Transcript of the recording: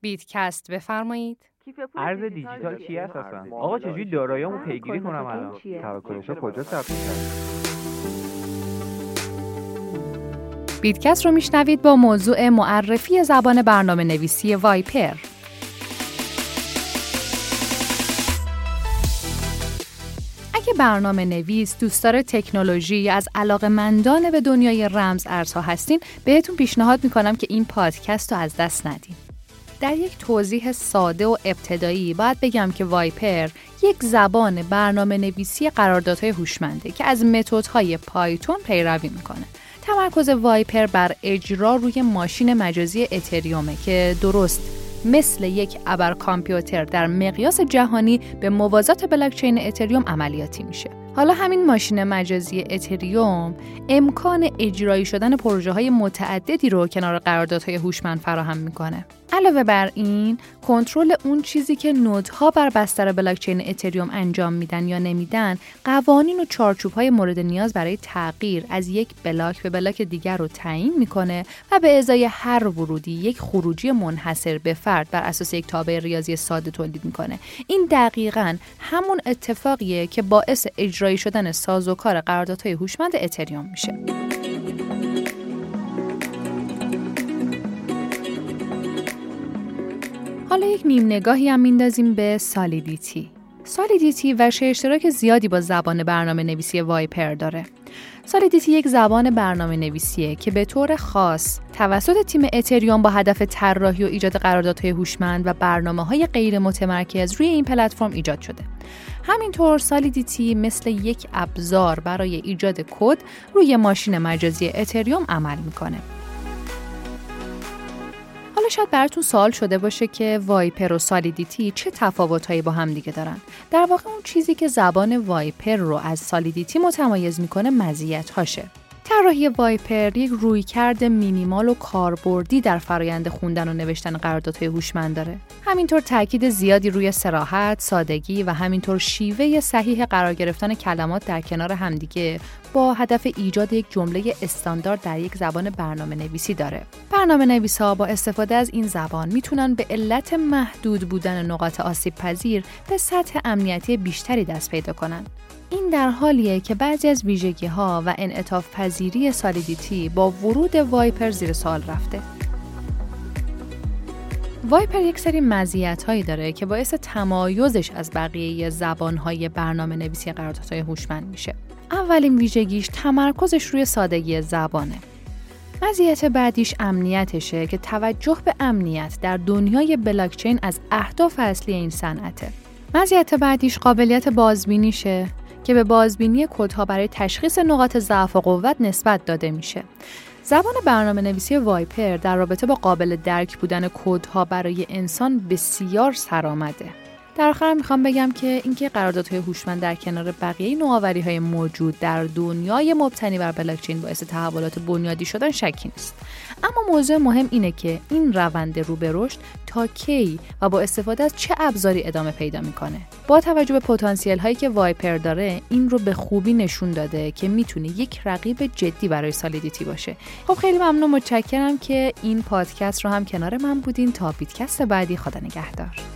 بیتکست بفرمایید. ارز دیجیتال چی هست اصلا؟ آقا چجوری داراییامو پیگیری کنم الان؟ توکنش کجا ثبت بیتکست رو میشنوید با موضوع معرفی زبان برنامه نویسی Vyper. اگه برنامه نویس دوستدار تکنولوژی از علاقه مندان به دنیای رمز ارزها هستین بهتون پیشنهاد می‌کنم که این پادکست رو از دست ندین. در یک توضیح ساده و ابتدایی باید بگم که Vyper یک زبان برنامه نویسی قراردادهای هوشمنده که از متدهای پایتون پیروی می‌کنه. تمرکز Vyper بر اجرا روی ماشین مجازی اتریومه که درست مثل یک ابر کامپیوتر در مقیاس جهانی به موازات بلاکچین اتریوم عملیاتی میشه. حالا همین ماشین مجازی اتریوم امکان اجرایی شدن پروژه های متعددی رو کنار قراردادهای هوشمند فراهم می‌کنه. علاوه بر این کنترل اون چیزی که نودها بر بستر بلاکچین اتریوم انجام میدن یا نمیدن قوانین و چارچوب های مورد نیاز برای تغییر از یک بلاک به بلاک دیگر رو تعیین می‌کنه و به ازای هر ورودی یک خروجی منحصر به فرد بر اساس یک تابع ریاضی ساده تولید می‌کنه. این دقیقا همون اتفاقیه که باعث اجرایی شدن سازوکار قراردادهای هوشمند اتریوم میشه. حالا یک نیم نگاهی هم میندازیم به Solidity. Solidity و اشتراک زیادی با زبان برنامه نویسی Vyper داره. Solidity یک زبان برنامه نویسیه که به طور خاص توسط تیم اتریوم با هدف طراحی و ایجاد قراردادهای هوشمند و برنامه های غیر متمرکز روی این پلتفرم ایجاد شده. همینطور Solidity مثل یک ابزار برای ایجاد کد روی ماشین مجازی اتریوم عمل می‌کنه. شاید براتون سوال شده باشه که Vyper و Solidity چه تفاوتهایی با هم دیگه دارن در واقع اون چیزی که زبان Vyper رو از Solidity متمایز می‌کنه مزیت هاشه طراحی Vyper یک رویکرد مینیمال و کاربردی در فرایند خوندن و نوشتن قراردادهای هوشمند داره. همینطور تاکید زیادی روی صراحت، سادگی و همینطور شیوه صحیح قرار گرفتن کلمات در کنار همدیگه با هدف ایجاد یک جمله استاندارد در یک زبان برنامه نویسی داره. برنامه نویس ها با استفاده از این زبان می‌تونن به علت محدود بودن نقاط آسیب پذیر به سطح امنیتی بیشتری دست پیدا کنن. این در حالیه که بعضی از ویژگی ها و انعطاف پذیری Solidity با ورود Vyper زیر سوال رفته. Vyper یک سری مزیت هایی داره که باعث تمایزش از بقیه زبان های برنامه نویسی قراردادهای هوشمند میشه. اولین ویژگیش تمرکزش روی سادگی زبانه. مزیت بعدیش امنیتشه که توجه به امنیت در دنیای بلاکچین از اهداف اصلی این صنعته. مزیت بعدیش قابلیت بازبینیشه که به بازبینی کدها برای تشخیص نقاط ضعف و قوت نسبت داده میشه. زبان برنامه نویسی وایپر در رابطه با قابل درک بودن کدها برای انسان بسیار سرآمده. در آخر می‌خوام بگم که اینکه قراردادهای هوشمند در کنار بقیه نوآوری های موجود در دنیای مبتنی بر بلاکچین باعث تحولات بنیادی شدن شکی نیست. اما موضوع مهم اینه که این روند رو به رشد تا کی و با استفاده از چه ابزاری ادامه پیدا می‌کنه؟ با توجه به پتانسیل هایی که وایپر داره این رو به خوبی نشون داده که می‌تونه یک رقیب جدی برای سالیدیتی باشه. خب خیلی ممنون متشکرم که این پادکست رو هم کنار من بودین. تا بیتکست بعدی خدا نگهدار.